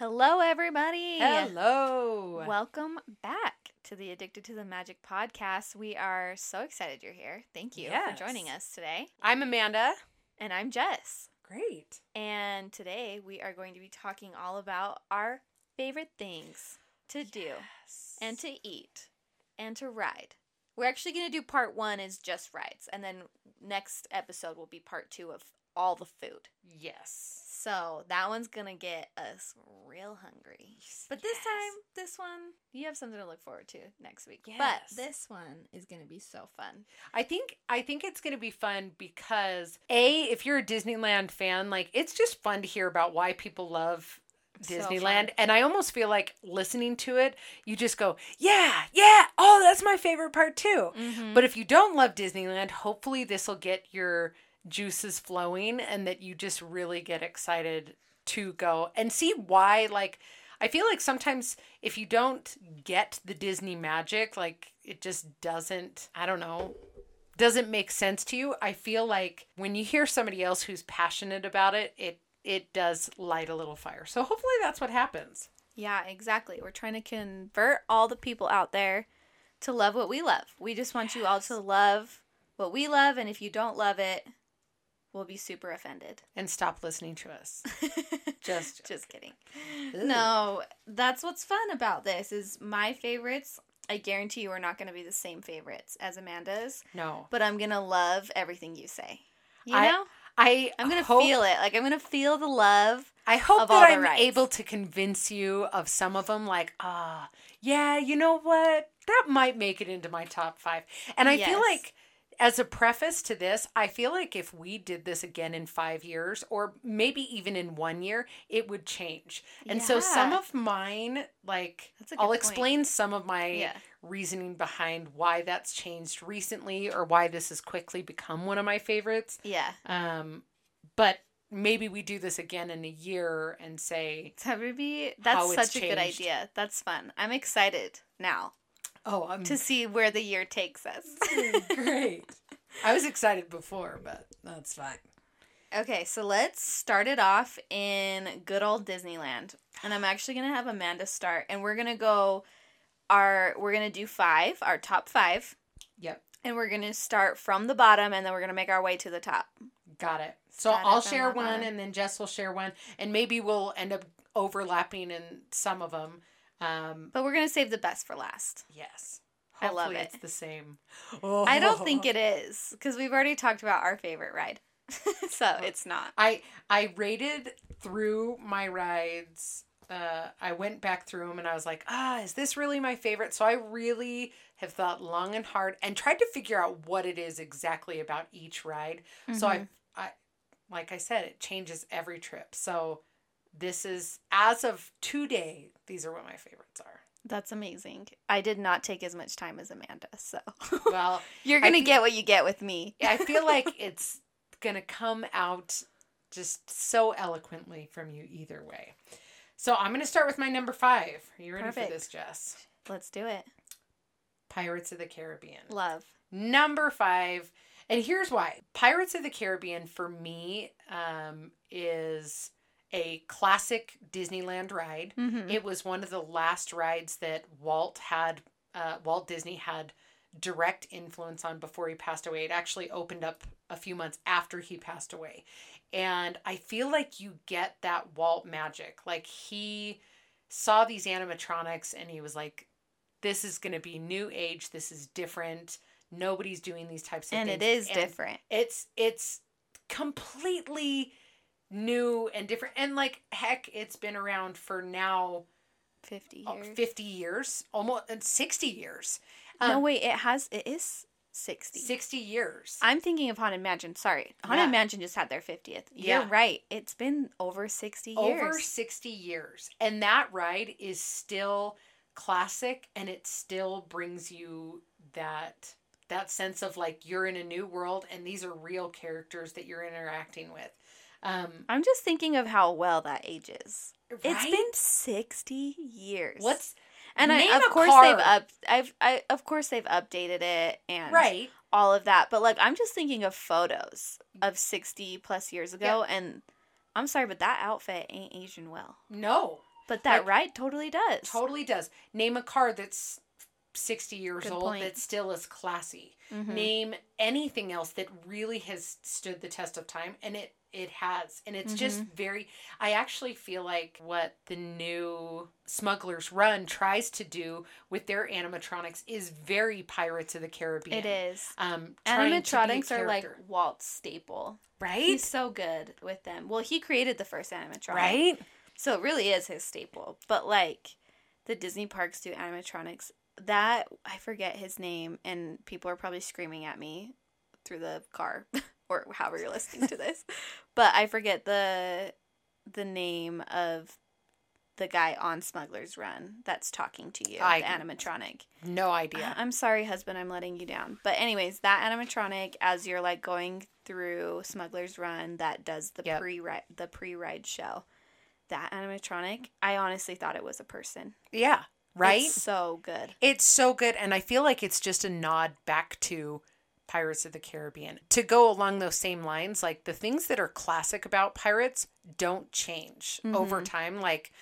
Hello, everybody. Hello. Welcome back to the Addicted to the Magic podcast. We are so excited you're here. Thank you Yes. for joining us today. I'm Amanda. And I'm Jess. Great. And today we are going to be talking all about our favorite things to do and to eat and to ride. We're actually going to do part one is just rides. And then next episode will be part two of all the food. yes. So that one's gonna get us real hungry. But this Yes. time, this one, you have something to look forward to next week. Yes. But this one is gonna be so fun. I think I think it's going to be fun because a if you're a Disneyland fan, like it's just fun to hear about why people love Disneyland fun. and I almost feel like listening to it, you just go, "Yeah, yeah. Oh, that's my favorite part too." Mm-hmm. But if you don't love Disneyland, hopefully this will get your juices flowing and that you just really get excited to go and see why like I feel like sometimes if you don't get the Disney magic, like it just doesn't, I don't know, doesn't make sense to you. I feel like when you hear somebody else who's passionate about it, it it does light a little fire. So hopefully that's what happens. yeah, exactly. We're trying to convert all the people out there to love what we love. We just want you all to love what we love, and if you don't love it, we'll be super offended. And stop listening to us. Just just kidding. Ugh. No, that's what's fun about this is my favorites. I guarantee you are not going to be the same favorites as Amanda's, No. but I'm going to love everything you say. You I- know? I I'm going to feel it. Like I'm going to feel the love. I hope that I'm rights. able to convince you of some of them. Like, ah, yeah, you know what? That might make it into my top five. And I feel like, as a preface to this, I feel like if we did this again in five years, or maybe even in one year, it would change. And so some of mine, like, That's a good I'll point. explain some of my Yeah. reasoning behind why that's changed recently or why this has quickly become one of my favorites. Yeah. Um, but maybe we do this again in a year and say, That would be that's such a good idea. That's fun. I'm excited now "Oh, I'm to see where the year takes us. great." I was excited before, but that's fine. Okay, so let's start it off in good old Disneyland. And I'm actually going to have Amanda start and we're going to go our we're going to do 5, our top 5, Yep, and we're going to start from the bottom and then we're going to make our way to the top. got it. So I'll share one, and then Jess will share one, and maybe we'll end up overlapping in some of them. Um, But we're going to save the best for last. yes, I love it. It's the same. I don't think it is cuz we've already talked about our favorite ride. so, it's not. I I rated through my rides. Uh, I went back through them and I was like, ah, is this really my favorite? So I really have thought long and hard and tried to figure out what it is exactly about each ride. So Mm-hmm. I, I, like I said, it changes every trip. So this is as of today. These are what my favorites are. That's amazing. I did not take as much time as Amanda, so Well, you're feel- get what you get with me. I feel like it's gonna come out just so eloquently from you either way. So I'm gonna start with my number five. Are you ready Perfect. for this, Jess? Let's do it. Pirates of the Caribbean. Love. Number five. And here's why. Pirates of the Caribbean for me um, is a classic Disneyland ride. Mhm. It was one of the last rides that Walt had, uh, Walt Disney had direct influence on before he passed away. It actually opened up a few months after he passed away. And I feel like you get that Walt magic. Like he saw these animatronics and he was like, this is going to be new age. This is different. Nobody's doing these types of and things. it is And different. It's it's completely new and different. And like heck, it's been around for now 50 uh, years. 50 years, almost uh, 60 years. no, Um, wait, it has, it is 60. 60 years. I'm thinking of Haunted Mansion. Sorry. Haunted Yeah. Mansion just had their 50th. You're Yeah. right. It's been over 60 years. Over 60 years. And that ride is still classic and it still brings you that that sense of like you're in a new world and these are real characters that you're interacting with. Um I'm just thinking of how well that ages. It's been 60 years. what's and I, of a course car. they've up I've I of course they've updated it and right? all of that. But like I'm just thinking of photos of 60 plus years ago and I'm sorry but that outfit ain't aging well. No. But that Like- ride totally does. Totally does. Name a car that's 60 years Good old point. that still is classy. Mhm. Name anything else that really has stood the test of time and it it has and it's just Mm-hmm. very I actually feel like what the new Smugglers Run tries to do with their animatronics is very Pirates of the Caribbean. It is. Um trying to be a Animatronics are like. Walt's staple. right? He's so good with them. Well, he created the first animatronic. right? So it really is his staple. But like the Disney parks do animatronics. That I forget his name and people are probably screaming at me through the car or however you're listening to this. But I forget the the name of the guy on Smuggler's Run that's talking to you, I- the animatronic. No idea. I'm sorry, husband, I'm letting you down. But anyways, that animatronic as you're like going through Smuggler's Run that does the Yep. pre the pre ride show. That animatronic, I honestly thought it was a person. Yeah, right? It's so good. It's so good, and I feel like it's just a nod back to Pirates of the Caribbean. To go along those same lines, like the things that are classic about pirates don't change over time. Like,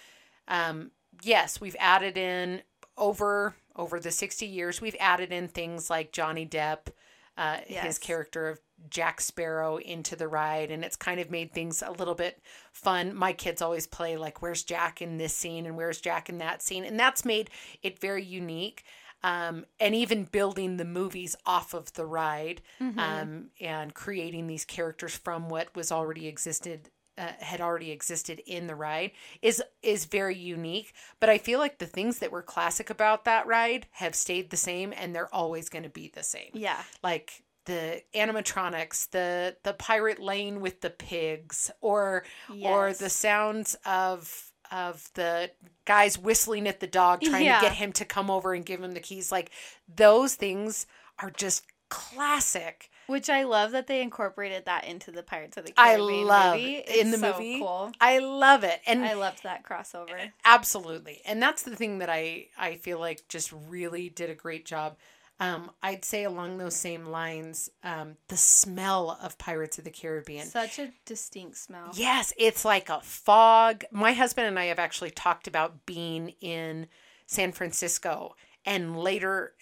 um, yes, we've added in over over the sixty years, we've added in things like Johnny Depp, uh, Yes. his character of Jack Sparrow into the ride, and it's kind of made things a little bit fun. My kids always play like, "Where's Jack in this scene?" and "Where's Jack in that scene?" and that's made it very unique. Um, and even building the movies off of the ride um, and creating these characters from what was already existed uh, had already existed in the ride is is very unique. But i feel like the things that were classic about that ride have stayed the same and they're always going to be the same. Yeah. like the animatronics the the pirate lane with the pigs or or the sounds of of the guys whistling at the dog trying Yeah. to get him to come over and give him the keys like those things are just classic Which I love that they incorporated that into the Pirates of the Caribbean I love movie. in the so movie. Cool. I love it. And I loved that crossover. absolutely. And that's the thing that I I feel like just really did a great job. Um, I'd say along those same lines, um, the smell of Pirates of the Caribbean. Such a distinct smell. Yes, it's like a fog. My husband and I have actually talked about being in San Francisco and later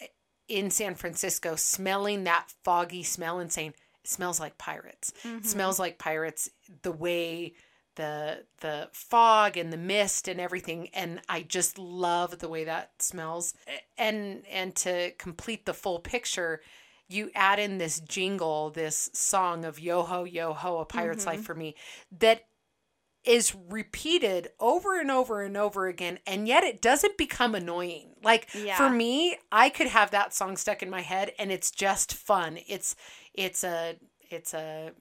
in San Francisco smelling that foggy smell and saying it smells like pirates. Mm-hmm. It smells like pirates the way the the fog and the mist and everything and I just love the way that smells. And and to complete the full picture, you add in this jingle, this song of Yo Ho Yo Ho, a pirate's Mm-hmm. life for me, that is repeated over and over and over again, and yet it doesn't become annoying. Like Yeah. for me, I could have that song stuck in my head, and it's just fun. It's it's a it's a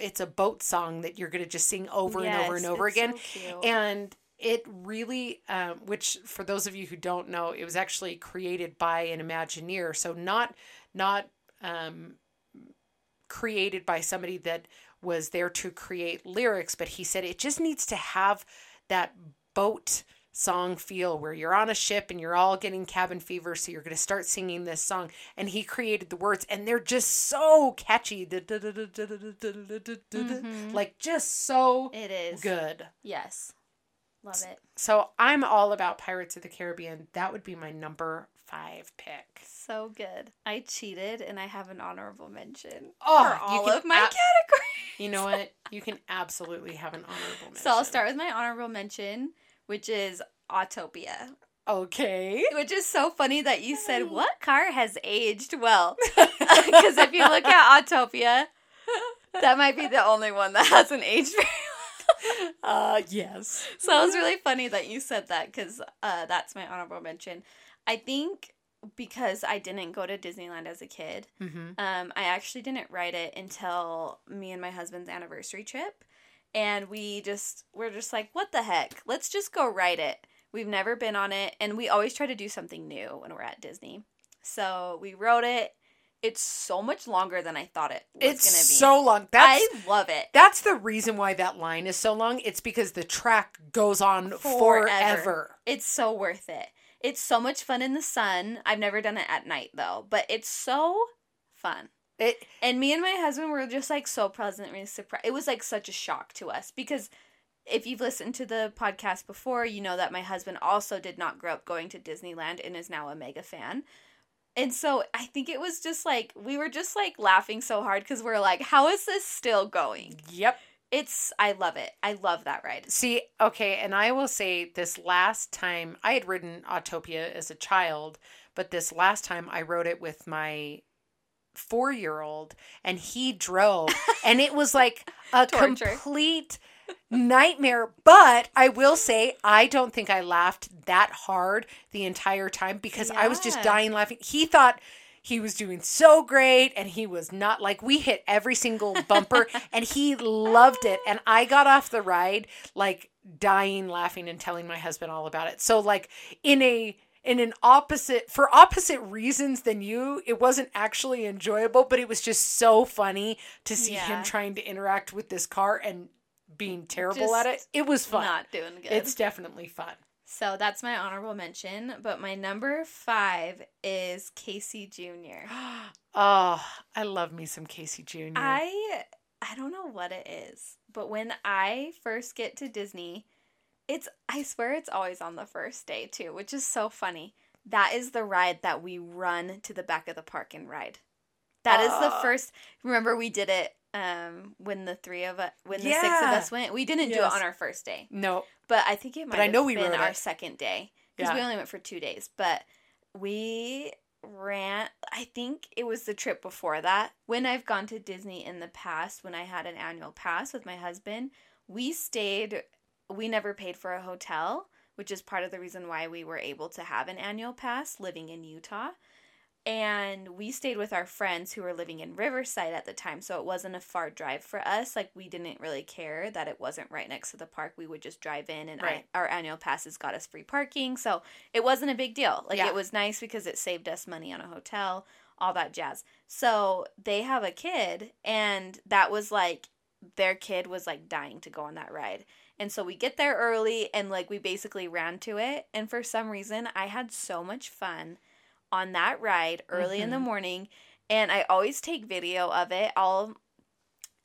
it's a boat song that you're gonna just sing over and over and over again, so and it really um, which for those of you who don't know it was actually created by an imagineer. So not not um, created by somebody that was there to create lyrics but he said it just needs to have that boat song feel where you're on a ship and you're all getting cabin fever so you're going to start singing this song and he created the words and they're just so catchy like just so It is. good Yes. Love it. so I'm all about Pirates of the Caribbean. That would be my number five pick. So good. I cheated and I have an honorable mention Oh, for you all of my ab- categories. You know what? You can absolutely have an honorable mention. So I'll start with my honorable mention, which is Autopia. Okay. Which is so funny that you said what car has aged well. Because if you look at Autopia, that might be the only one that hasn't aged very well. Uh, yes. so it was really funny that you said that because uh, that's my honorable mention. I think because I didn't go to Disneyland as a kid, Mm-hmm. um, I actually didn't write it until me and my husband's anniversary trip, and we just we're just like, what the heck? Let's just go write it. We've never been on it, and we always try to do something new when we're at Disney. So we wrote it. It's so much longer than I thought it was It's gonna be. so long. That's I love it. that's the reason why that line is so long. It's because the track goes on forever. It's so worth it. It's so much fun in the sun. I've never done it at night though, but it's so fun. It And me and my husband were just like so pleasantly surprised. It was like such a shock to us because if you've listened to the podcast before, you know that my husband also did not grow up going to Disneyland and is now a mega fan. And so I think it was just like we were just like laughing so hard because we're like, how is this still going? Yep. It's I love it. I love that ride. See, okay, and I will say this last time I had ridden Autopia as a child, but this last time I rode it with my four year old and he drove and it was like a Torture. complete nightmare. But I will say, I don't think I laughed that hard the entire time because I was just dying laughing. He thought he was doing so great and he was not like we hit every single bumper and he loved it. And I got off the ride like dying laughing and telling my husband all about it. So, like, in a in an opposite for opposite reasons than you it wasn't actually enjoyable but it was just so funny to see Yeah. him trying to interact with this car and being terrible Just at it it was fun Not doing good. it's definitely fun so that's my honorable mention. But my number five is Casey Jr. oh i love me some casey jr I I don't know what it is, but when I first get to Disney, it's I swear it's always on the first day too, which is so funny. That is the ride that we run to the back of the park and ride. That is the first. Remember we did it um when the three of us when the six of Yeah. us went. We didn't do it Yes. on our first day, no but I think it might I have know we been rode our it. second day because we Yeah. only went for two days. But we ran i think it was the trip before that when i've gone to disney in the past when i had an annual pass with my husband we stayed we never paid for a hotel which is part of the reason why we were able to have an annual pass living in utah. And we stayed with our friends who were living in riverside at the time so it wasn't a far drive for us. Like we didn't really care that it wasn't right next to the park. We would just drive in and Right. I, our annual passes got us free parking so it wasn't a big deal. Like Yeah. it was nice because it saved us money on a hotel all that jazz. So they have a kid and that was like their kid was like dying to go on that ride. And so we get there early and like we basically ran to it. And for some reason i had so much fun on that ride early in the Mhm. morning. And i always take video of it. I'll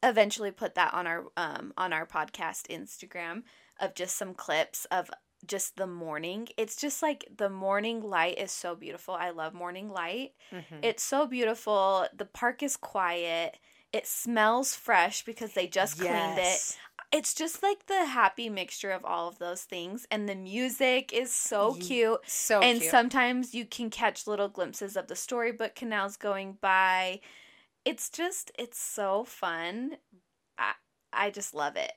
eventually put that on our um on our podcast instagram of just some clips of just the morning. It's just like the morning light is so beautiful. I love morning light. Mhm. it's so beautiful. The park is quiet it smells fresh because they just cleaned it. It's just like the happy mixture of all of those things and the music is so cute. so and cute. sometimes you can catch little glimpses of the storybook canals going by. It's just it's so fun. I i just love it.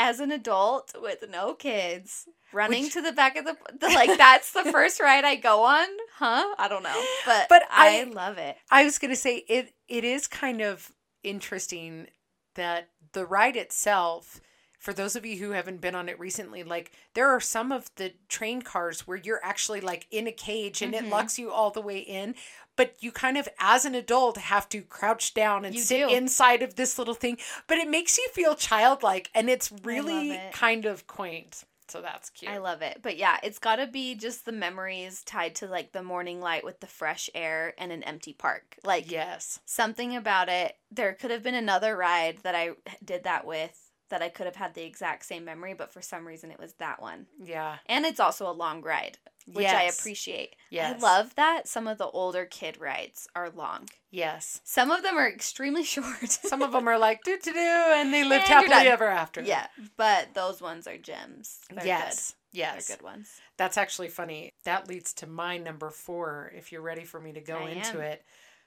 As an adult with no kids running Which- to the back of the, the like that's the first ride i go on? Huh? I don't know but But i, I- love it. I was going to say it it is kind of interesting that the ride itself for those of you who haven't been on it recently like there are some of the train cars where you're actually like in a cage and Mhm. it locks you all the way in but you kind of as an adult have to crouch down and You sit do. inside of this little thing but it makes you feel childlike and it's really it. kind of quaint so that's cute I love it. But yeah, it's got to be just the memories tied to like the morning light with the fresh air and an empty park. Like yes something about it. There could have been another ride that I did that with that I could have had the exact same memory, but for some reason it was that one. yeah And it's also a long ride, which I appreciate. yes I love that some of the older kid rides are long. yes Some of them are extremely short. some of them are like do do do and they lived And happily ever after yeah, but those ones are gems. They're yes good. yes They're good ones. That's actually funny. That leads to my number four, if you're ready for me to go I into am. it.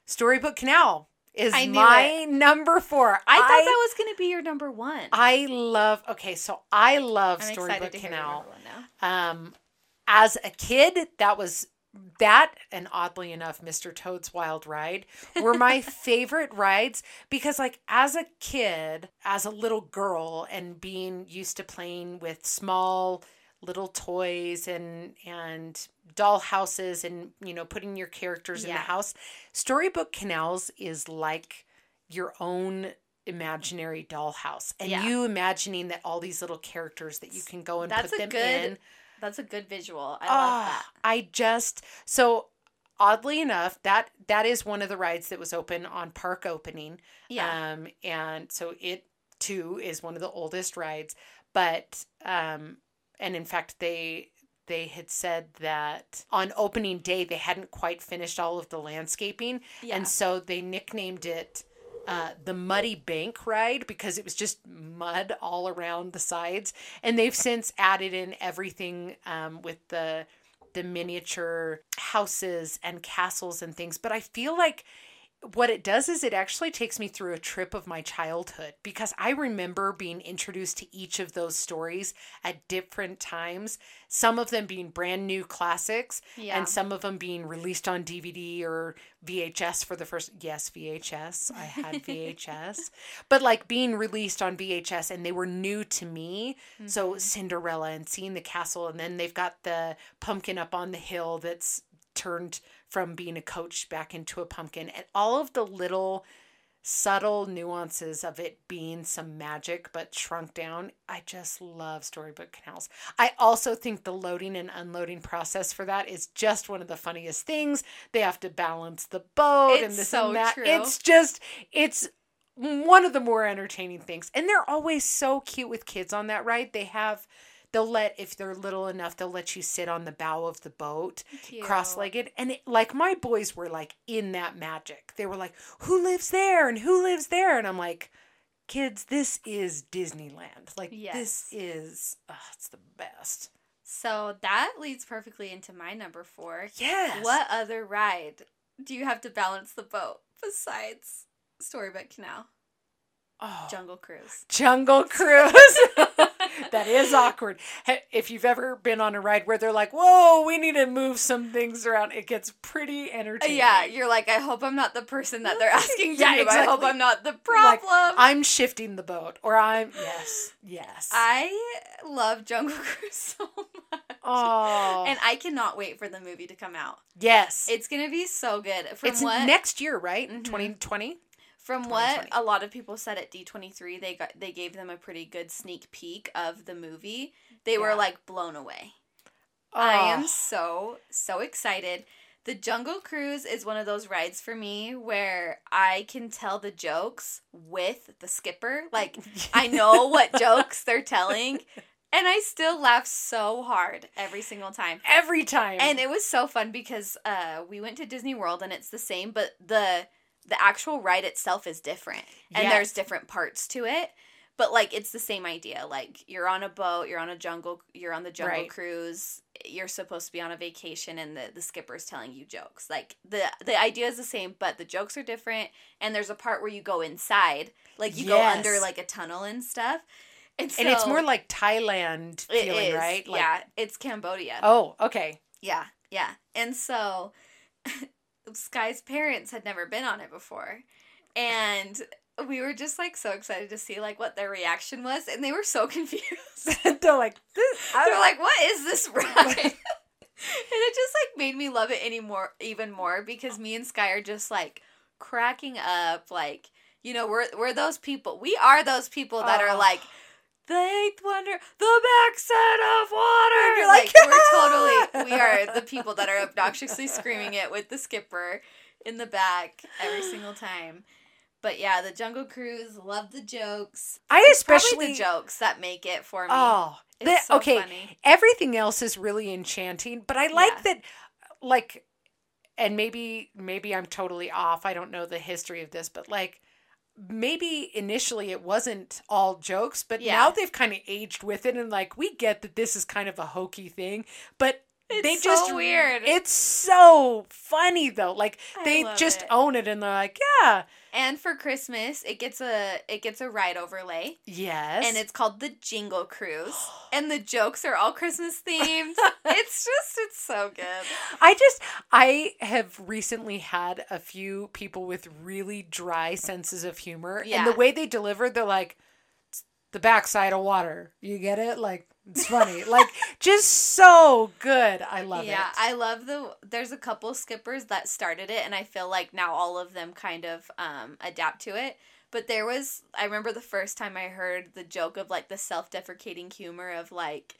Storybook Canal is I my number four. I thought that was going to be your number one. I love okay, so I love I'm Storybook excited to hear your Canal. Um as a kid, that was that and oddly enough, Mr. Toad's Wild Ride were my favorite rides because like as a kid, as a little girl and being used to playing with small little toys and and doll houses and you know putting your characters in the house, Storybook Canals is like your own imaginary dollhouse and Yeah. you imagining that all these little characters that you can go and That's put them good in That's a good visual. I love Ah, that. I just so oddly enough that that is one of the rides that was open on park opening. Yeah. Um and so it too is one of the oldest rides, but um, and in fact they they had said that on opening day they hadn't quite finished all of the landscaping, Yeah. and so they nicknamed it. Uh, the muddy bank ride because it was just mud all around the sides and they've since added in everything um, with the the miniature houses and castles and things but i feel like what it does is it actually takes me through a trip of my childhood because I remember being introduced to each of those stories at different times, some of them being brand new classics Yeah. and some of them being released on DVD or VHS for the first yes, VHS. I had VHS. but like being released on VHS and they were new to me. So mm-hmm. Cinderella and seeing the castle and then they've got the pumpkin up on the hill that's turned from being a coach back into a pumpkin and all of the little subtle nuances of it being some magic but shrunk down i just love storybook canals. I also think the loading and unloading process for that is just one of the funniest things. They have to balance the boat and It's this so and that. true. it's just it's one of the more entertaining things. And they're always so cute with kids on that ride. They have they'll let if they're little enough they'll let you sit on the bow of the boat Cute. cross-legged and it, like my boys were like in that magic they were like who lives there and who lives there and i'm like kids this is disneyland like Yes. this is oh, it's the best So that leads perfectly into my number four. yes What other ride do you have to balance the boat besides Storybook Canal? oh, Jungle Cruise. jungle cruise that is awkward if you've ever been on a ride where they're like whoa we need to move some things around it gets pretty entertaining Yeah, you're like, I hope I'm not the person that they're asking to Yeah, move. I hope. I'm not the Like, problem. i'm shifting the boat or i'm yes yes I love Jungle Cruise so much. oh And I cannot wait for the movie to come out. yes It's gonna be so good. From it's what next year, right? Mhm. 2020? From what a lot of people said at D23, they got they gave them a pretty good sneak peek of the movie. They were like blown away. I am Oh, so so excited. The Jungle Cruise is one of those rides for me where I can tell the jokes with the skipper. Like I know what jokes they're telling and I still laugh so hard every single time. every time. And it was so fun because uh we went to Disney World and it's the same but the the actual ride itself is different. And Yes. there's different parts to it. But like it's the same idea. Like you're on a boat, you're on a jungle you're on the jungle Right. cruise. You're supposed to be on a vacation and the the skipper's telling you jokes. Like the the idea is the same, but the jokes are different and there's a part where you go inside. Like you go under like a tunnel and stuff. And, and it's more like Thailand feeling, is, right? Like, yeah, it's Cambodia. Oh, okay. Yeah, yeah. And so Sky's parents had never been on it before. And we were just like so excited to see like what their reaction was and they were so confused. They're like, this, They're like, "What is this ride?" and it just like made me love it anymore even more because me and Sky are just like cracking up like you know, we're we're those people. We are those people that Oh. are like the eighth wonder, the backside of water. And you're like, like, we're totally, we are the people that are obnoxiously screaming it with the skipper in the back every single time. But yeah, the Jungle Cruise, love the jokes. I It's especially. the jokes that make it for me. Oh, It's the- so okay. funny. Everything else is really enchanting, but I like Yeah. that, like, and maybe maybe I'm totally off. I don't know the history of this, but like. Maybe initially it wasn't all jokes, but Yeah. now they've kind of aged with it and like we get that this is kind of a hokey thing, but It's they so just weird. It's so funny though. Like I they just it. own it and they're like, yeah, And for Christmas, it gets a it gets a ride overlay, yes, and it's called the Jingle Cruise, and the jokes are all Christmas themed. it's just it's so good. I just I have recently had a few people with really dry senses of humor, and the way they deliver, they're like the backside of water. You get it? Like it's funny, like just so good. I love yeah, it. Yeah, I love the. There's a couple skippers that started it, and I feel like now all of them kind of um adapt to it. But there was, I remember the first time I heard the joke of like the self-deprecating humor of like,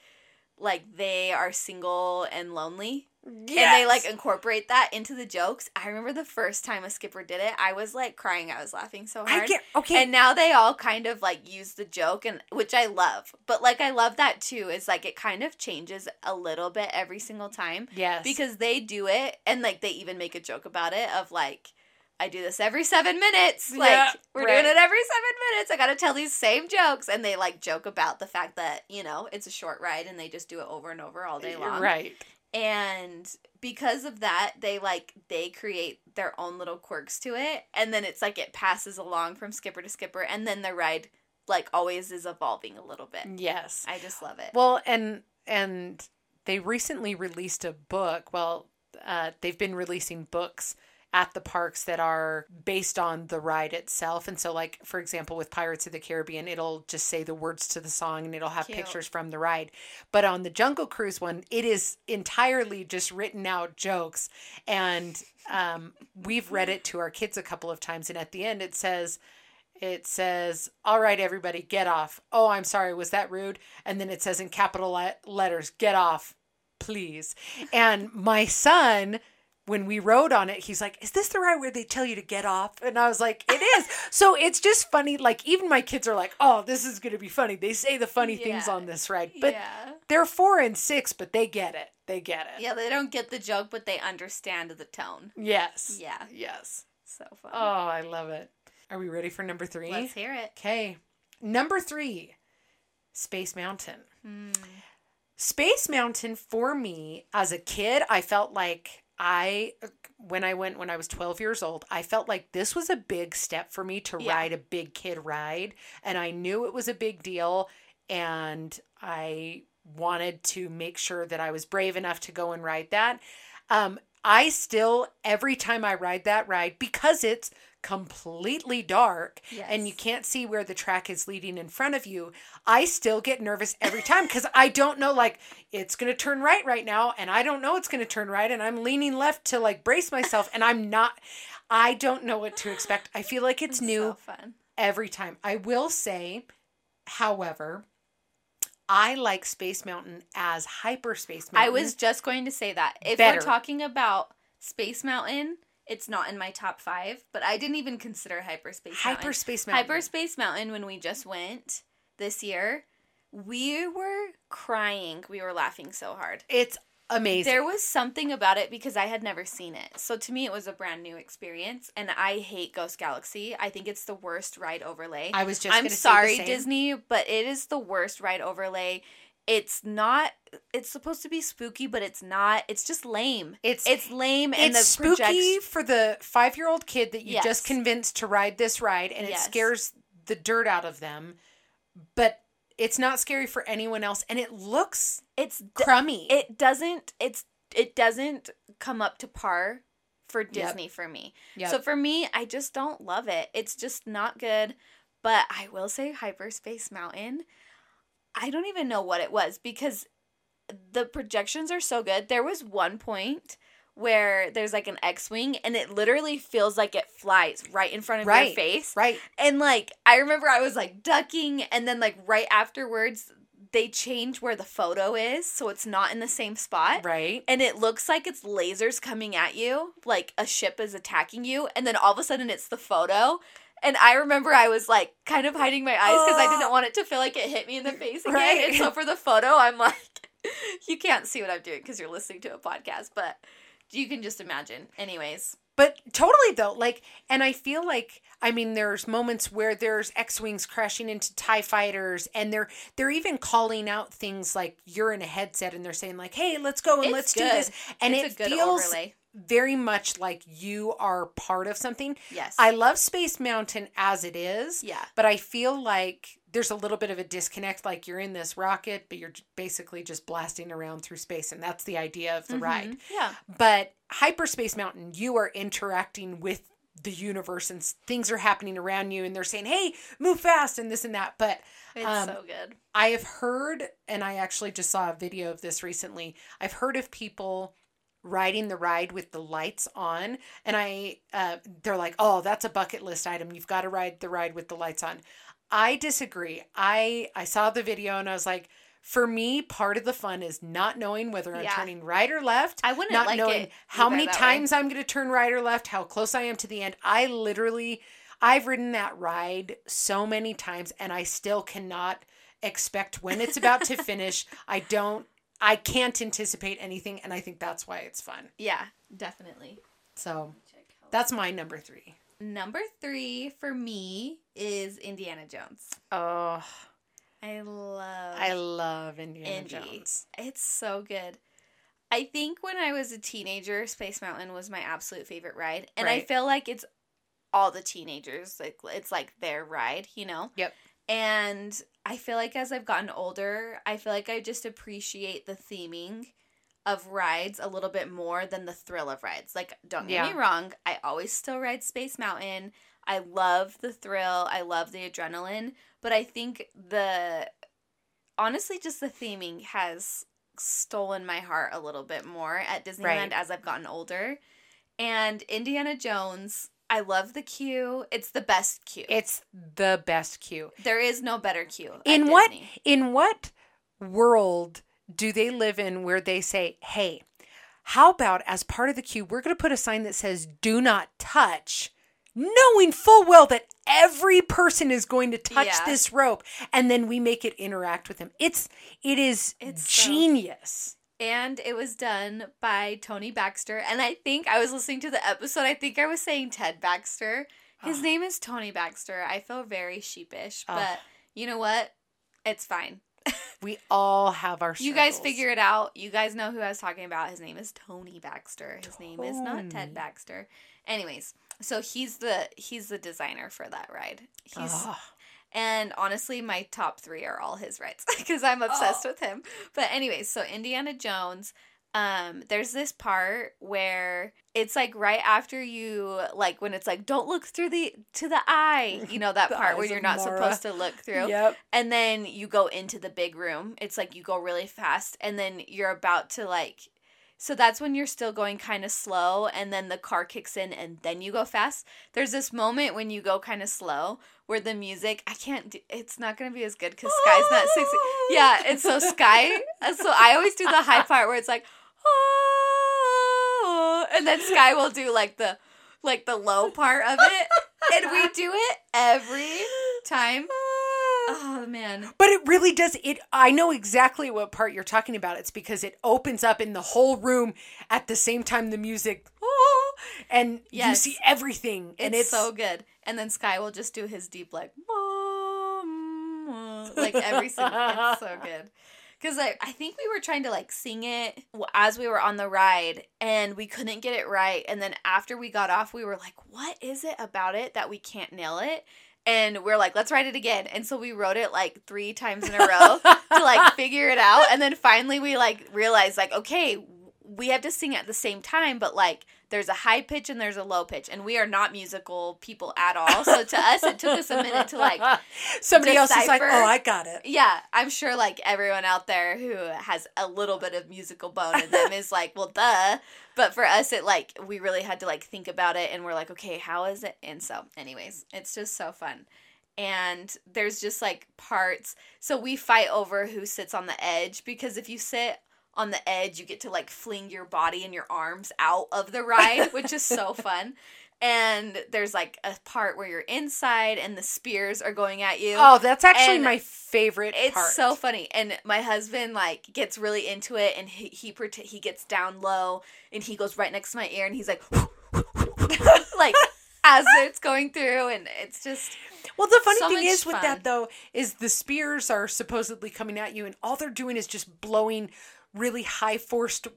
like they are single and lonely, and they like incorporate that into the jokes. I remember the first time a skipper did it, I was like crying. I was laughing so hard. I get okay. And now they all kind of like use the joke and which I love. But like I love that too is like it kind of changes a little bit every single time yes. because they do it and like they even make a joke about it of like I do this every 7 minutes. Like Yeah, we're right. doing it every 7 minutes. I got to tell these same jokes and they like joke about the fact that, you know, it's a short ride and they just do it over and over all day long Right. And because of that they like they create their own little quirks to it and then it's like it passes along from skipper to skipper and then the ride like always is evolving a little bit Yes. i just love it Well, and and they recently released a book. Well, uh, they've been releasing books at the parks that are based on the ride itself. And so, like for example, with Pirates of the Caribbean, it'll just say the words to the song, and it'll have Cute. pictures from the ride. But on the Jungle Cruise one, it is entirely just written out jokes, and um, we've read it to our kids a couple of times. And at the end, it says it says, All right, everybody, get off. Oh, I'm sorry, was that rude? And then it says in capital le- letters, Get off, please. And my son, when we rode on it, he's like, Is this the ride where they tell you to get off? And I was like, It is. so it's just funny. Like, even my kids are like, Oh, this is going to be funny. They say the funny things on this ride. But yeah they're four and six, but they get it. They get it. yeah they don't get the joke but they understand the tone Yes. yeah Yes. so fun Oh, I love it. Are we ready for number 3 let's hear it Okay. Number three, Space Mountain. Hmm. Space Mountain for me as a kid, I felt like I, when I went when I was 12 years old, I felt like this was a big step for me to Yeah. ride a big kid ride. And I knew it was a big deal. And I wanted to make sure that I was brave enough to go and ride that. Um, I still, every time I ride that ride, because it's completely dark Yes. and you can't see where the track is leading in front of you, I still get nervous every time because I don't know, like, it's going to turn right right now, and I don't know it's going to turn right, and I'm leaning left to like brace myself, and I'm not, I don't know what to expect. I feel like it's new so fun every time. I will say, however, I like Space Mountain as Hyperspace Mountain. I was just going to say that. If Better. we're talking about Space Mountain, it's not in my top five, but I didn't even consider Hyperspace Mountain. Hyperspace Mountain. Hyperspace Mountain, when we just went this year, we were crying. We were laughing so hard. It's amazing. There was something about it because I had never seen it. So to me, it was a brand new experience. And I hate Ghost Galaxy. I think it's the worst ride overlay. I was just I'm gonna say the sorry. Disney, but it is the worst ride overlay. It's not. It's supposed to be spooky, but it's not. It's just lame. It's It's lame, and it's spooky for the five year old kid that you Yes. just convinced to ride this ride, and Yes. it scares the dirt out of them. But it's not scary for anyone else, and it looks It's d- crummy. it doesn't. It's it doesn't come up to par for Disney for me. Yep. So for me, I just don't love it. It's just not good. But I will say Hyperspace Mountain. I don't even know what it was because the projections are so good. There was one point where there's like an X-wing and it literally feels like it flies right in front of your face. right. And like I remember I was like ducking and then like right afterwards they change where the photo is so it's not in the same spot. Right. And it looks like it's lasers coming at you, like a ship is attacking you, and then all of a sudden it's the photo. And I remember I was like kind of hiding my eyes because I didn't want it to feel like it hit me in the face again. Right. And so for the photo, I'm like, you can't see what I'm doing because you're listening to a podcast, but you can just imagine. Anyways, But totally though, like, and I feel like I mean, there's moments where there's X-wings crashing into Tie fighters, and they're they're even calling out things like you're in a headset, and they're saying like, "Hey, let's go and It's let's do this," and it's it a good feels overlay. Very much like you are part of something. Yes. I love Space Mountain as it is, yeah. but I feel like there's a little bit of a disconnect. Like you're in this rocket, but you're basically just blasting around through space, and that's the idea of the ride. Mhm. Yeah. But Hyperspace Mountain, you are interacting with the universe and things are happening around you and they're saying, "Hey, move fast" and this and that. But It's Um, so good. I have heard and I actually just saw a video of this recently. I've heard of people riding the ride with the lights on and I uh they're like, "Oh, that's a bucket list item. You've got to ride the ride with the lights on." I disagree. I I saw the video and I was like, for me, part of the fun is not knowing whether I'm Yeah. turning right or left. I wouldn't not like knowing it how many that way. times I'm going to turn right or left, how close I am to the end. I literally, I've ridden that ride so many times, and I still cannot expect when it's about to finish. I don't. I can't anticipate anything, and I think that's why it's fun. Yeah, definitely. So that's my number three. Number three for me is Indiana Jones. Oh, I love I love Indiana Indy. Jones. It's so good. I think when I was a teenager, Space Mountain was my absolute favorite ride. And I feel like it's all the teenagers. Like it's like their ride, you know? Yep. And I feel like as I've gotten older, I feel like I just appreciate the theming of rides a little bit more than the thrill of rides. Like, don't get Yeah. me wrong, I always still ride Space Mountain. I love the thrill, I love the adrenaline, but I think the honestly just the theming has stolen my heart a little bit more at Disneyland Right. as I've gotten older. And Indiana Jones, I love the queue. It's the best queue. It's the best queue. there is no better queue. in what Disney. in what world do they live in where they say hey how about as part of the queue we're going to put a sign that says do not touch knowing full well that every person is going to touch Yeah. this rope and then we make it interact with them it's it is It's so- genius And it was done by Tony Baxter. And I think I was listening to the episode. I think I was saying Ted Baxter. His Oh. name is Tony Baxter. I feel very sheepish, Oh. but you know what? It's fine. we all have our You guys figure it out. You guys know who I was talking about. His name is Tony Baxter. His name is not Ted Baxter. Anyways, so he's the he's the designer for that ride. He's. And honestly, my top three are all his rides because I'm obsessed Oh. with him. But anyways, so Indiana Jones, um, there's this part where it's like right after you like when it's like don't look through the to the eye, you know that part where you're not Mara. supposed to look through. yep And then you go into the big room. It's like you go really fast and then you're about to like so that's when you're still going kind of slow and then the car kicks in and then you go fast. There's this moment when you go kind of slow where the music I can't do it's not going to be as good cuz Sky's not six Yeah, and so Sky uh, so I always do the high part where it's like "Oh," and then Sky will do like the like the low part of it and we do it every time. Oh man. But it really does it I know exactly what part you're talking about. It's because it opens up in the whole room at the same time the music "Oh," and you see everything and it's, it's, so good. And then Sky will just do his deep like "Mom," like every single it's so good. Cuz I I think we were trying to like sing it as we were on the ride and we couldn't get it right and then after we got off we were like what is it about it that we can't nail it? And we're like, let's write it again. And so we wrote it like three times in a row to like figure it out. And then finally we like realized like, okay, we have to sing at the same time, but like there's a high pitch and there's a low pitch. And we are not musical people at all. So to us it took us a minute to like somebody else is like, "Oh, I got it." yeah, I'm sure like everyone out there who has a little bit of musical bone in them is like, well, duh. But for us, it like we really had to like think about it, and we're like, okay, how is it? And so, anyways, it's just so fun. And there's just like parts. So we fight over who sits on the edge because if you sit on the edge, you get to like fling your body and your arms out of the ride, which is so fun. And there's like a part where you're inside and the spears are going at you. Oh, that's actually And my favorite It's part. so funny, and my husband like gets really into it, and he he, he gets down low, and he goes right next to my ear, and he's like, like as it's going through, and it's just Well, the funny So thing is with that though is the spears are supposedly coming at you, and all they're doing is just blowing really high forced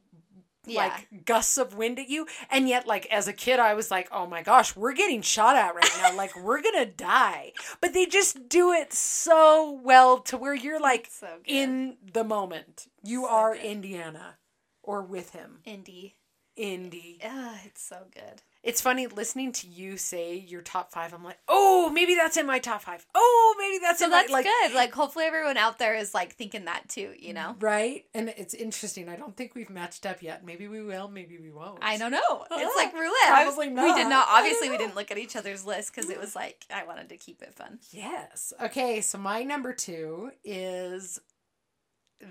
yeah, like gusts of wind at you. And yet like as a kid i was like oh my gosh we're getting shot at right now. Like we're gonna die. But they just do it so well to where you're like so in the moment. You So are good. indiana or with him. Indy. indy. Ah, it's so good. It's funny listening to you say your top five i'm like oh maybe that's in my top five. Oh, maybe that's So in that's my like good. Like hopefully everyone out there is like thinking that too. You know. right and it's interesting i don't think we've matched up yet maybe we will maybe we won't I don't know. It's like roulette. probably not. We did not. Obviously, we didn't look at each other's list because it was like I wanted to keep it fun. Yes. Okay, so my number two is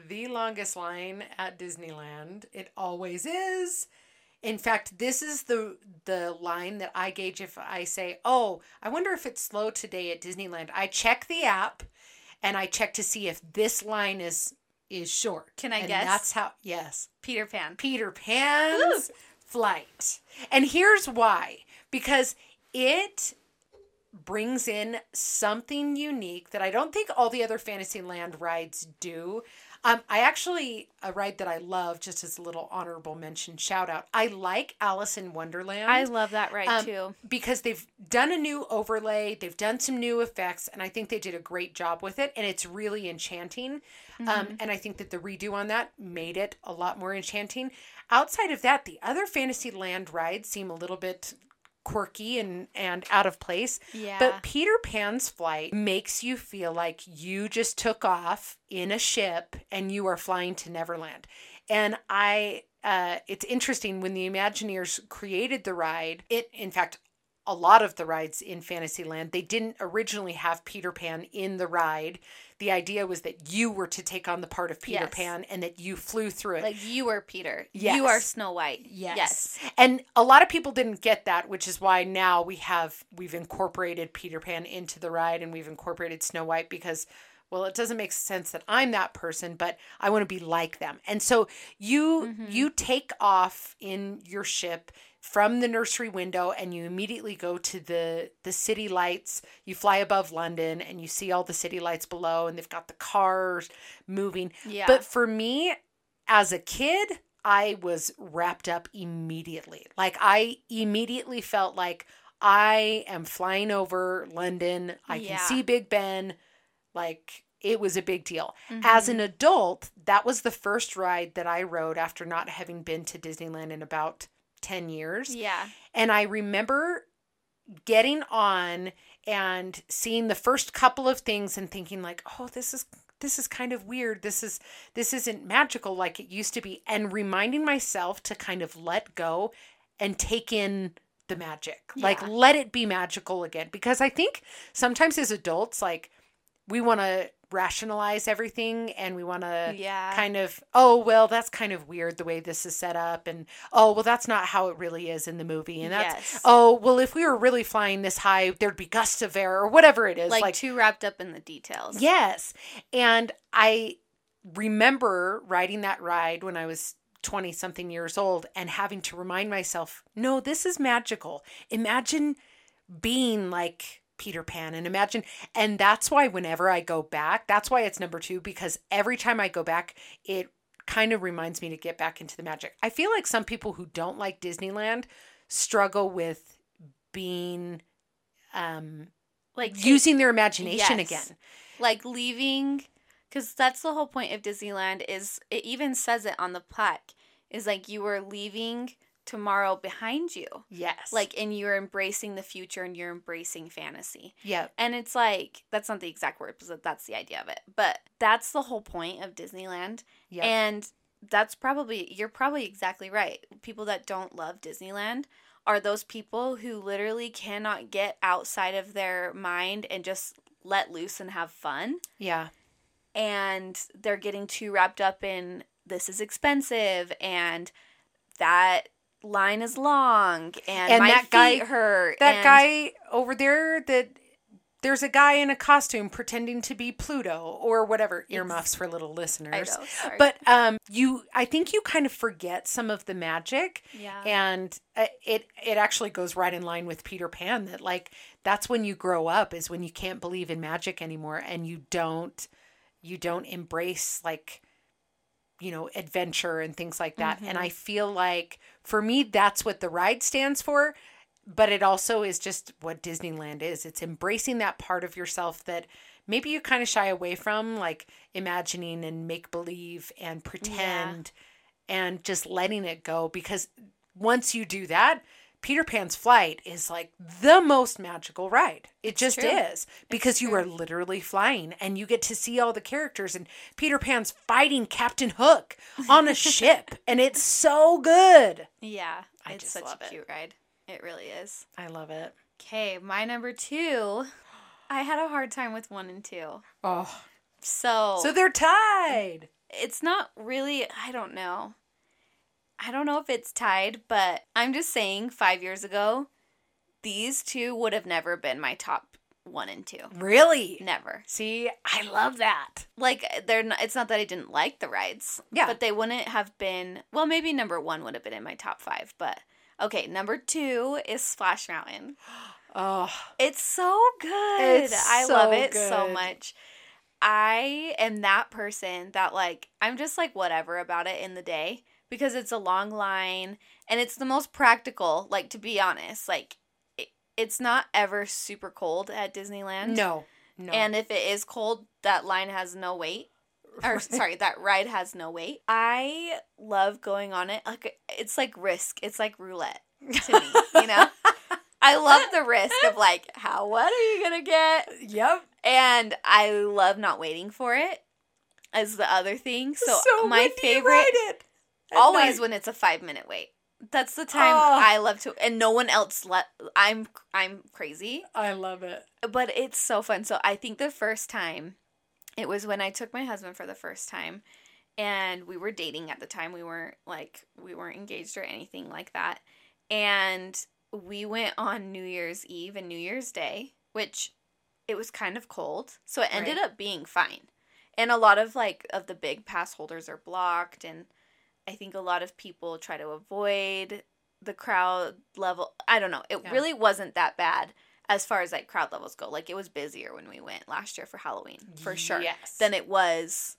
the longest line at Disneyland. It always is. In fact, this is the the line that I gauge if I say, "Oh, I wonder if it's slow today at Disneyland." I check the app and I check to see if this line is is short. Can I and guess? That's how yes. Peter Pan. Peter Pan's flight. And here's why. Because it brings in something unique that I don't think all the other Fantasyland rides do. Um, I actually a ride that I love, just as a little honorable mention, shout out. I like Alice in Wonderland. I love that ride Um, too. because they've done a new overlay, they've done some new effects, and I think they did a great job with it, and it's really enchanting. Um, and I think that the redo on that made it a lot more enchanting. Outside of that, the other Fantasyland rides seem a little bit quirky and and out of place. Yeah. But Peter Pan's flight makes you feel like you just took off in a ship and you are flying to Neverland. And I uh it's interesting when the Imagineers created the ride, it in fact a lot of the rides in Fantasyland, they didn't originally have Peter Pan in the ride. The idea was that you were to take on the part of Peter Yes. Pan and that you flew through it. like you are Peter. Yes. You are Snow White. Yes. Yes. And a lot of people didn't get that, which is why now we have we've incorporated Peter Pan into the ride and we've incorporated Snow White because well, it doesn't make sense that I'm that person, but I want to be like them. And so you mm-hmm. you take off in your ship from the nursery window and you immediately go to the the city lights. You fly above London and you see all the city lights below and they've got the cars moving. Yeah. But for me, as a kid, I was wrapped up immediately. Like I immediately felt like I am flying over London. I can see Big Ben. Like it was a big deal. Mm-hmm. As an adult, that was the first ride that I rode after not having been to Disneyland in about 10 years. Yeah. And I remember getting on and seeing the first couple of things and thinking like, "Oh, this is this is kind of weird. This is this isn't magical like it used to be." And reminding myself to kind of let go and take in the magic. Like let it be magical again because I think sometimes as adults like we want to rationalize everything and we want to Yeah. kind of oh well that's kind of weird the way this is set up and oh well that's not how it really is in the movie and that's Yes. oh well if we were really flying this high there'd be gusts of air or whatever it is like, like, too wrapped up in the details. yes and i remember riding that ride when i was 20 something years old and having to remind myself no this is magical imagine being like Peter Pan and imagine and that's why whenever I go back that's why it's number 2 because every time I go back it kind of reminds me to get back into the magic. I feel like some people who don't like Disneyland struggle with being um Like using their imagination Yes. again. like leaving because that's the whole point of disneyland is it even says it on the plaque is like you are leaving tomorrow behind you Yes. like and you're embracing the future and you're embracing fantasy yeah. and it's like that's not the exact word but that's the idea of it but that's the whole point of disneyland Yeah. and that's probably you're probably exactly right people that don't love disneyland are those people who literally cannot get outside of their mind and just let loose and have fun yeah. and they're getting too wrapped up in this is expensive and that line is long and, And my that guy- hurt That guy over there that there's a guy in a costume pretending to be Pluto or whatever earmuffs for little I listeners. know. But um you I think you kind of forget some of the magic yeah and uh, it it actually goes right in line with Peter Pan that like that's when you grow up is when you can't believe in magic anymore and you don't you don't embrace like you know adventure and things like that. And I mm-hmm. feel like for me that's what the ride stands for but it also is just what Disneyland is. It's embracing that part of yourself that maybe you kind of shy away from like imagining and make believe and pretend and just letting it go because once you do that Peter Pan's flight is like the most magical ride. It just true. is because you are literally flying and you get to see all the characters and Peter Pan's fighting Captain Hook on a ship and it's so good. yeah I it's such a it. cute ride it really is I love it. okay my number two i had a hard time with one and two Oh, so so they're tied. it's not really, I don't know. I don't know if it's tied, but I'm just saying 5 years ago, these two would have never been my top 1 and 2. Really? Never. See, I love that. Like they're not, it's not that I didn't like the rides. Yeah. But they wouldn't have been well, maybe number 1 would have been in my top 5, but okay, number 2 is Splash Mountain. Oh, It's so good. It's I so love it so much. I am that person that like I'm just like whatever about it in the day because it's a long line and it's the most practical, like to be honest. Like it, it's not ever super cold at Disneyland. no. No. And if it is cold, that line has no weight. Or sorry, that ride has no weight. I love going on it. Like it's like risk. It's like roulette to me, you know? I love the risk of like how what are you to get? yep. And I love not waiting for it. As the other thing. So, my when you favorite? At always night? when it's a 5 minute wait. That's the time Oh. I love to and no one else let I'm I'm crazy I love it. but it's so fun. So I think the first time it was when I took my husband for the first time and we were dating at the time. We weren't like we weren't engaged or anything like that. And we went on New Year's Eve and New Year's Day, which it was kind of cold. So it ended Right. up being fine. And a lot of like of the big pass holders are blocked and I think a lot of people try to avoid the crowd level. I don't know. It Yeah. really wasn't that bad as far as like crowd levels go. Like it was busier when we went last year for Halloween, for sure. Yes. Than it was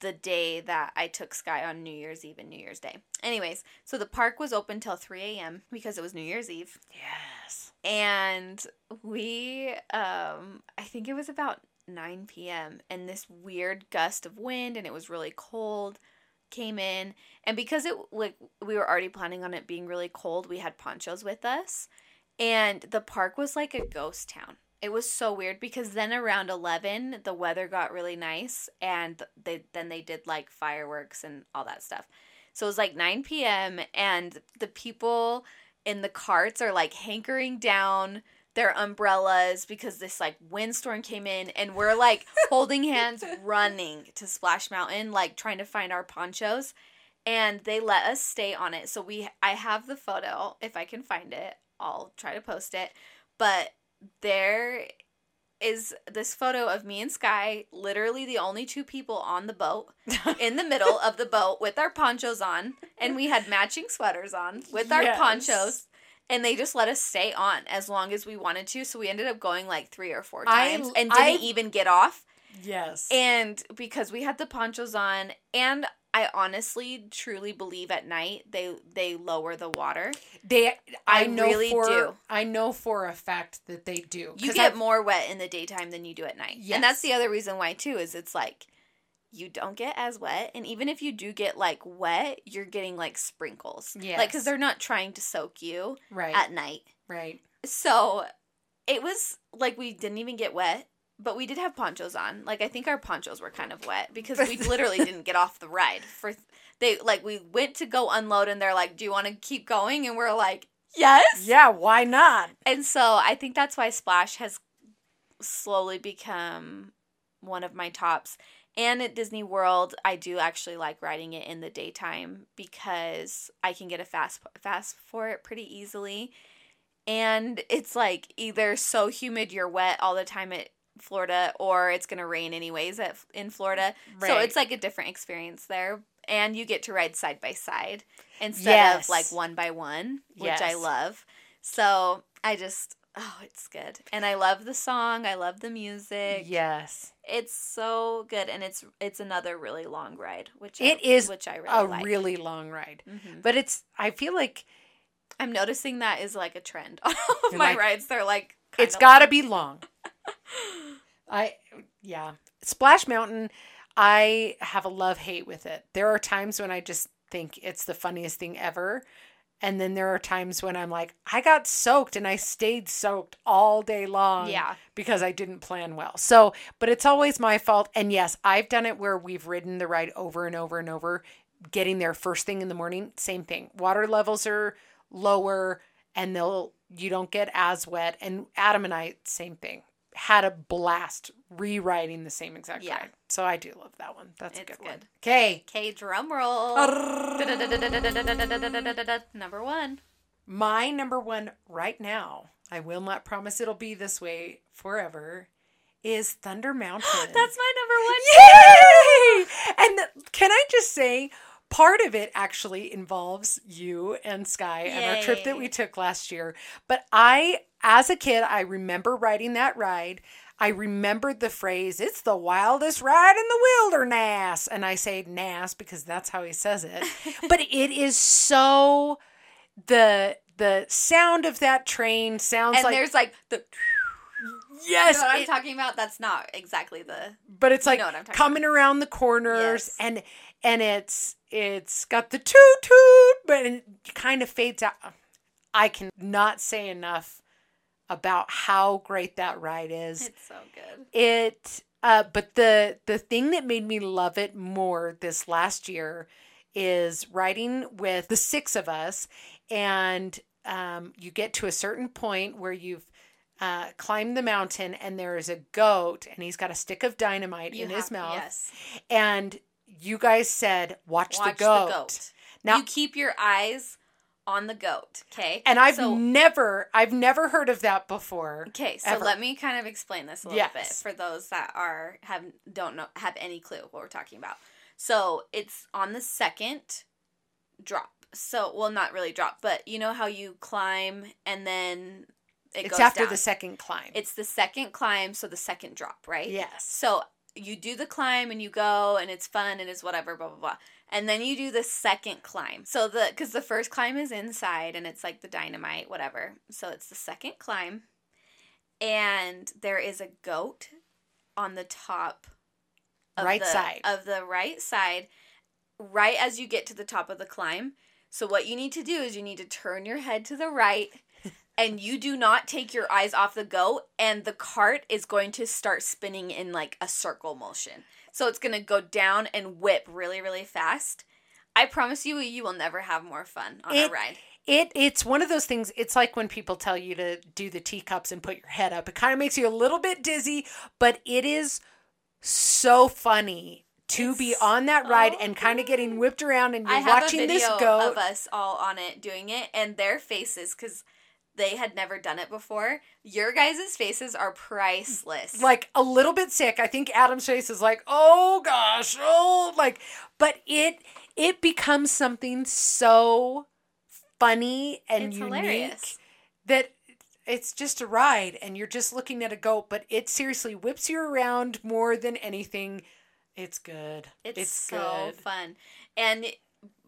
the day that I took Sky on New Year's Eve and New Year's Day. Anyways, so the park was open till 3 a.m. because it was New Year's Eve. Yes. And we, um, I think it was about 9 p.m. and this weird gust of wind and it was really cold came in and because it like we were already planning on it being really cold we had ponchos with us and the park was like a ghost town. It was so weird because then around 11 the weather got really nice and they then they did like fireworks and all that stuff. So it was like 9 p.m and the people in the carts are like hankering down their umbrellas because this like windstorm came in and we're like holding hands running to Splash Mountain like trying to find our ponchos and they let us stay on it. So we I have the photo if I can find it. I'll try to post it. But there is this photo of me and Sky, literally the only two people on the boat, in the middle of the boat with our ponchos on, and we had matching sweaters on with our Yes. ponchos. And they just let us stay on as long as we wanted to. So we ended up going like three or four I- times and didn't even get off. Yes. And because we had the ponchos on, and I honestly truly believe at night they they lower the water. they I, I know really for do. I know for a fact that they do. You get I've- more wet in the daytime than you do at night. And that's the other reason why too is it's like you don't get as wet and even if you do get like wet, you're getting like sprinkles. Yeah. Like cuz they're not trying to soak you right. at night. right. So it was like we didn't even get wet, but we did have ponchos on. Like I think our ponchos were kind of wet because we literally didn't get off the ride for they like we went to go unload and they're like, "Do you want to keep going?" and we're like, "Yes." Yeah, why not? And so I think that's why Splash has slowly become one of my tops. And at Disney World, I do actually like riding it in the daytime because I can get a fast fast for it pretty easily. And it's like either so humid you're wet all the time at Florida or it's going to rain anyways at in Florida. So it's like a different experience there and you get to ride side by side instead Yes. of like one by one, which I love. So I just oh, it's good. And I love the song, I love the music. Yes. It's so good and it's it's another really long ride, which I, It is which I really a like. really long ride. Mhm. But it's I feel like I'm noticing that is like a trend on all of my like, rides. They're like it's got to be long. I yeah. Splash Mountain, I have a love hate with it. There are times when I just think it's the funniest thing ever. And then there are times when I'm like, I got soaked and I stayed soaked all day long. Yeah. Because I didn't plan well. So, but it's always my fault. And yes, I've done it where we've ridden the ride over and over and over, getting there first thing in the morning. Same thing. Water levels are lower and they'll, you don't get as wet. And Adam and I, same thing. Had a blast rewriting the same exact Yeah. ride. So I do love that one. That's a It's good, one. good. Okay. Okay, drum roll. Number one. My number one right now, I will not promise it'll be this way forever, is Thunder Mountain. That's my number one. Yay! And can I just say, part of it actually involves you and Sky and our trip that we took last year. But I, as a kid, I remember riding that ride. I remembered the phrase, it's the wildest ride in the wilderness. And I say nas because that's how he says it. but it is so the the sound of that train sounds And like there's like the. yes, you know what I'm it- talking about? That's not exactly the. but it's You like know I'm talking coming around the corners Yes. and and it's it's got the toot toot but it kind of fades out i can not say enough about how great that ride is It's so good. it uh but the the thing that made me love it more this last year is riding with the six of us and um you get to a certain point where you've uh, climbed the mountain and there is a goat and he's got a stick of dynamite You in his mouth Yes. and you guys said watch, Watch the, goat. the goat. now you keep your eyes on the goat. Okay. and i've so, never i've never heard of that before Okay, so ever. let me kind of explain this a little bit for those that are have don't know have any clue what we're talking about. So it's on the second drop. So well, not really drop, but you know how you climb and then it it's goes after down. the second climb It's the second climb, so the second drop, right? yes So you do the climb and you go and it's fun and it's whatever, blah blah blah. And then you do the second climb. So the because the first climb is inside and it's like the dynamite, whatever. So it's the second climb, and there is a goat on the top, Right the, side. of the right side, right as you get to the top of the climb. So what you need to do is you need to turn your head to the right. And you do not take your eyes off the goat, and the cart is going to start spinning in like a circle motion. So it's going to go down and whip really, really fast. I promise you, you will never have more fun on It- a ride. It it's one of those things. It's like when people tell you to do the teacups and put your head up. It kind of makes you a little bit dizzy, but it is so funny to be on that ride so and kind of getting whipped around and you're watching this goat. of us all on it doing it, and their faces, because they had never done it before. Your guys' faces are priceless. like a little bit sick. I think Adam's face is like, "Oh gosh, oh like," but it it becomes something so funny and it's unique hilarious. that it's just a ride and you're just looking at a goat, but it seriously whips you around more than anything. It's good. It's, so fun. And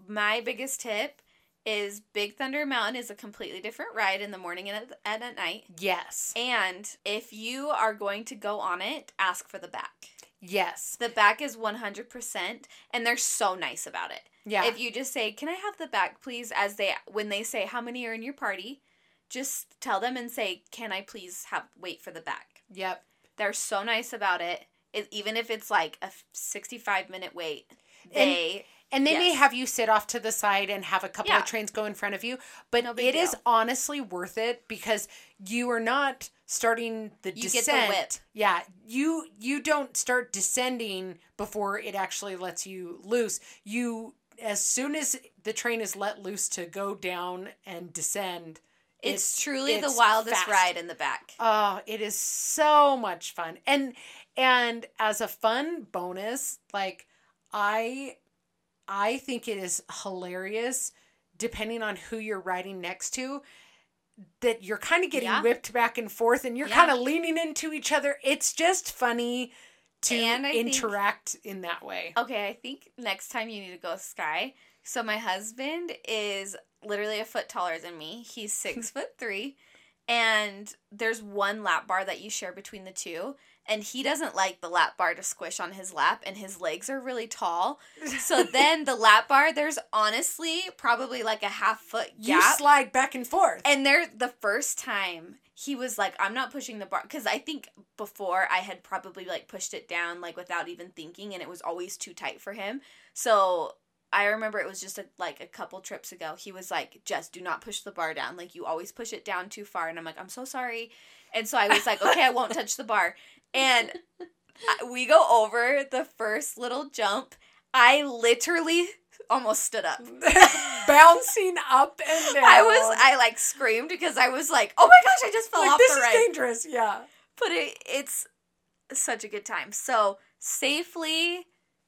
my biggest tip is Big Thunder Mountain is a completely different ride in the morning and at, and at night. Yes. And if you are going to go on it, ask for the back. Yes. The back is 100% and they're so nice about it. Yeah. If you just say, "Can I have the back, please?" as they when they say how many are in your party, just tell them and say, "Can I please have wait for the back?" yep. They're so nice about it. it even if it's like a 65 minute wait, they And they may have you sit off to the side and have a couple Yeah. of trains go in front of you, but No it is deal. honestly worth it because you are not starting the You get the descent. whip. Yeah, you you don't start descending before it actually lets you loose. You as soon as the train is let loose to go down and descend, it's, truly the wildest fast. ride in the back. Oh, it is so much fun. And and as a fun bonus, like I I think it is hilarious depending on who you're riding next to that you're kind of getting Yeah. whipped back and forth and you're Yeah. kind of leaning into each other. It's just funny to And I think- interact in that way. Okay, I think next time you need to go sky. So my husband is literally a foot taller than me. He's six foot three, and there's one lap bar that you share between the two. And he doesn't like the lap bar to squish on his lap, and his legs are really tall. So then the lap bar, there's honestly probably like a half foot gap you slide back and forth. And there, the first time he was like, "I'm not pushing the bar," because I think before I had probably like pushed it down like without even thinking, and it was always too tight for him. So I remember it was just a, like a couple trips ago. He was like, "Just do not push the bar down. Like you always push it down too far." And I'm like, "I'm so sorry." And so I was like, "Okay, I won't touch the bar." And we go over the first little jump. I literally almost stood up. Bouncing up and down. I was I like screamed because I was like, "Oh my gosh, I just fell like, off this the is ride." dangerous. Yeah. But it, it's such a good time. So, safely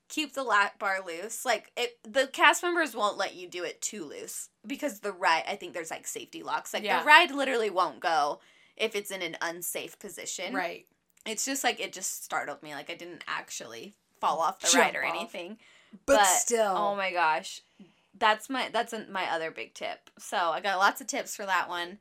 keep the lap bar loose. Like it the cast members won't let you do it too loose because the ride I think there's like safety locks. Like Yeah. the ride literally won't go if it's in an unsafe position. Right. It's just like it just startled me. Like I didn't actually fall off the Jump ride or off. anything. But, But, still. Oh my gosh. That's my that's a, my other big tip. So I got lots of tips for that one.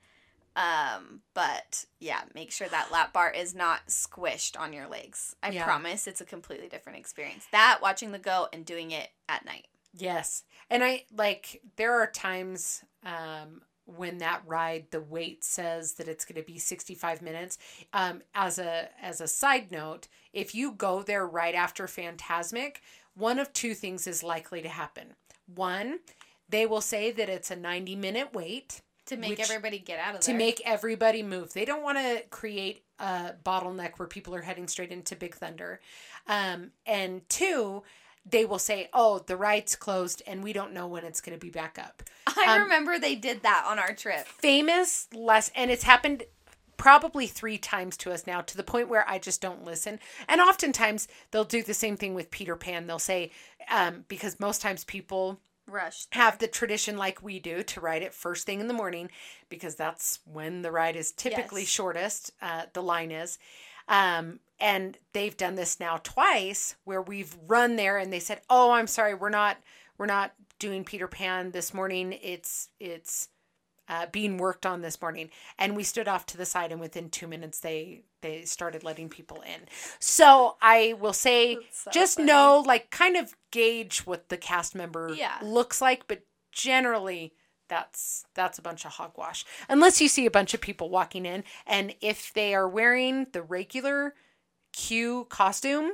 Um, but yeah, make sure that lap bar is not squished on your legs. I Yeah. promise it's a completely different experience. That watching the goat and doing it at night. Yes. And I like there are times um when that ride the wait says that it's going to be 65 minutes. Um as a as a side note, if you go there right after Fantasmic, one of two things is likely to happen. One, they will say that it's a 90 minute wait To make Which- everybody get out of to make everybody move. They don't want to create a bottleneck where people are heading straight into Big Thunder. Um, and two, they will say, "Oh, the ride's closed, and we don't know when it's going to be back up." I um, remember they did that on our trip. Famous less, and it's happened probably three times to us now to the point where I just don't listen. And oftentimes they'll do the same thing with Peter Pan. They'll say, um, because most times people Rush. have the tradition like we do to ride it first thing in the morning because that's when the ride is typically Yes. shortest uh, the line is um, and they've done this now twice where we've run there and they said oh i'm sorry we're not we're not doing peter pan this morning it's it's uh, being worked on this morning and we stood off to the side and within two minutes they they started letting people in so i will say so just funny. know like kind of gauge what the cast member Yeah. looks like but generally that's that's a bunch of hogwash. Unless you see a bunch of people walking in and if they are wearing the regular q costume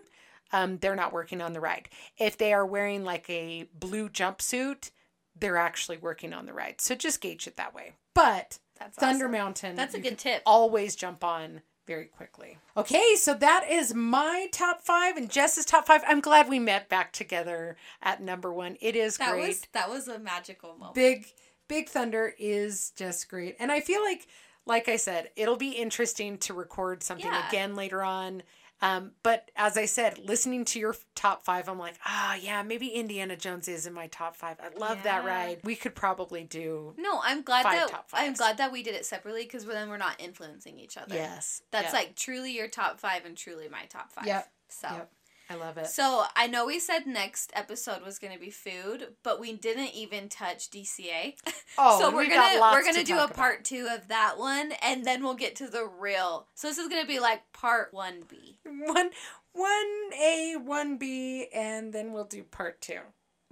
um, they're not working on the ride. If they are wearing like a blue jumpsuit they're actually working on the ride. So just gauge it that way. But That's thunder awesome. mountain That's a good tip. always jump on very quickly. Okay so that is my top five and jess's top five. I'm glad we met back together at number one. It is That great. was that was a magical moment. big big thunder is just great and i feel like like i said it'll be interesting to record something Yeah. again later on um, but as i said listening to your top five i'm like ah yeah maybe indiana jones is in my top five i love that ride we could probably do No, I'm glad Five that I'm glad that we did it separately because then we're not influencing each other. yes That's Yep. like truly your top five and truly my top five. Yep. So. Yep. I love it So I know we said next episode was going to be food, but we didn't even touch DCA. oh so we're gonna we're gonna to do a talk about. part two of that one, and then we'll get to the real. So this is gonna be like part one B. one one a one b and then we'll do part two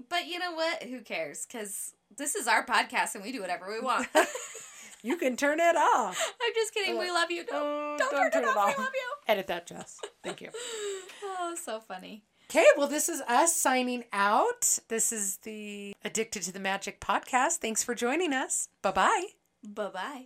But you know what? Who cares? Because this is our podcast, and we do whatever we want. you can turn it off I'm just kidding. We Uh, love you. Don't, oh, don't, turn, it off. We love you. edit that jess thank you Oh, so funny. Okay, well, this is us signing out. This is the Addicted to the Magic podcast. Thanks for joining us. Bye bye. Bye bye.